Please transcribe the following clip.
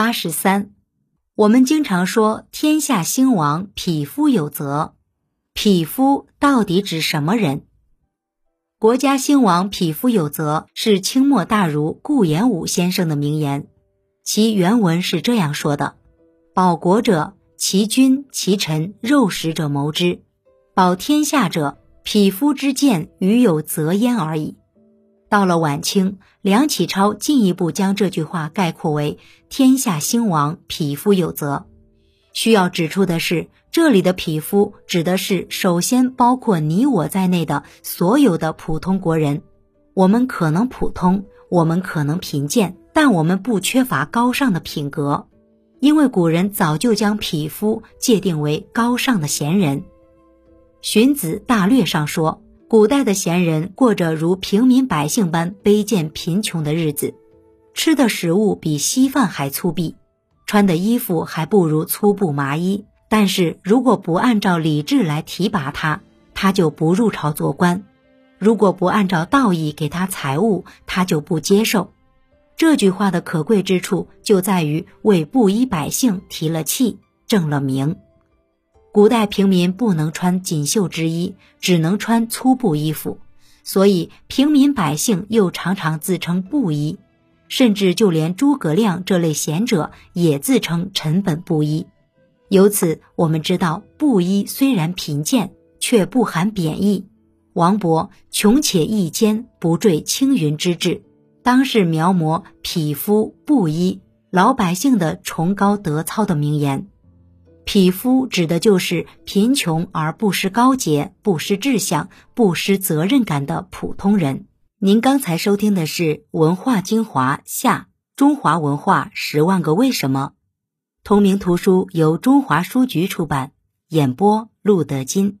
八十三，我们经常说天下兴亡，匹夫有责。匹夫到底指什么人？国家兴亡，匹夫有责是清末大儒顾炎武先生的名言。其原文是这样说的：“保国者，其君其臣肉食者谋之；保天下者，匹夫之见与有责焉而已。”到了晚清，梁启超进一步将这句话概括为“天下兴亡，匹夫有责”。需要指出的是，这里的匹夫指的是首先包括你我在内的所有的普通国人。我们可能普通，我们可能贫贱，但我们不缺乏高尚的品格，因为古人早就将匹夫界定为高尚的贤人。《荀子·大略》上说。古代的闲人过着如平民百姓般卑贱贫穷的日子，吃的食物比稀饭还粗鄙，穿的衣服还不如粗布麻衣。但是如果不按照礼制来提拔他，他就不入朝做官；如果不按照道义给他财物，他就不接受。这句话的可贵之处就在于为布衣百姓提了气，正了名。古代平民不能穿锦绣之衣，只能穿粗布衣服，所以平民百姓又常常自称布衣，甚至就连诸葛亮这类贤者也自称臣本布衣。由此，我们知道布衣虽然贫贱，却不含贬义。王勃“穷且益坚，不坠青云之志”，当是描摹匹夫布衣老百姓的崇高德操的名言。匹夫指的就是贫穷而不失高洁、不失志向、不失责任感的普通人。您刚才收听的是《文化精华下中华文化十万个为什么》，同名图书由中华书局出版，演播路德金。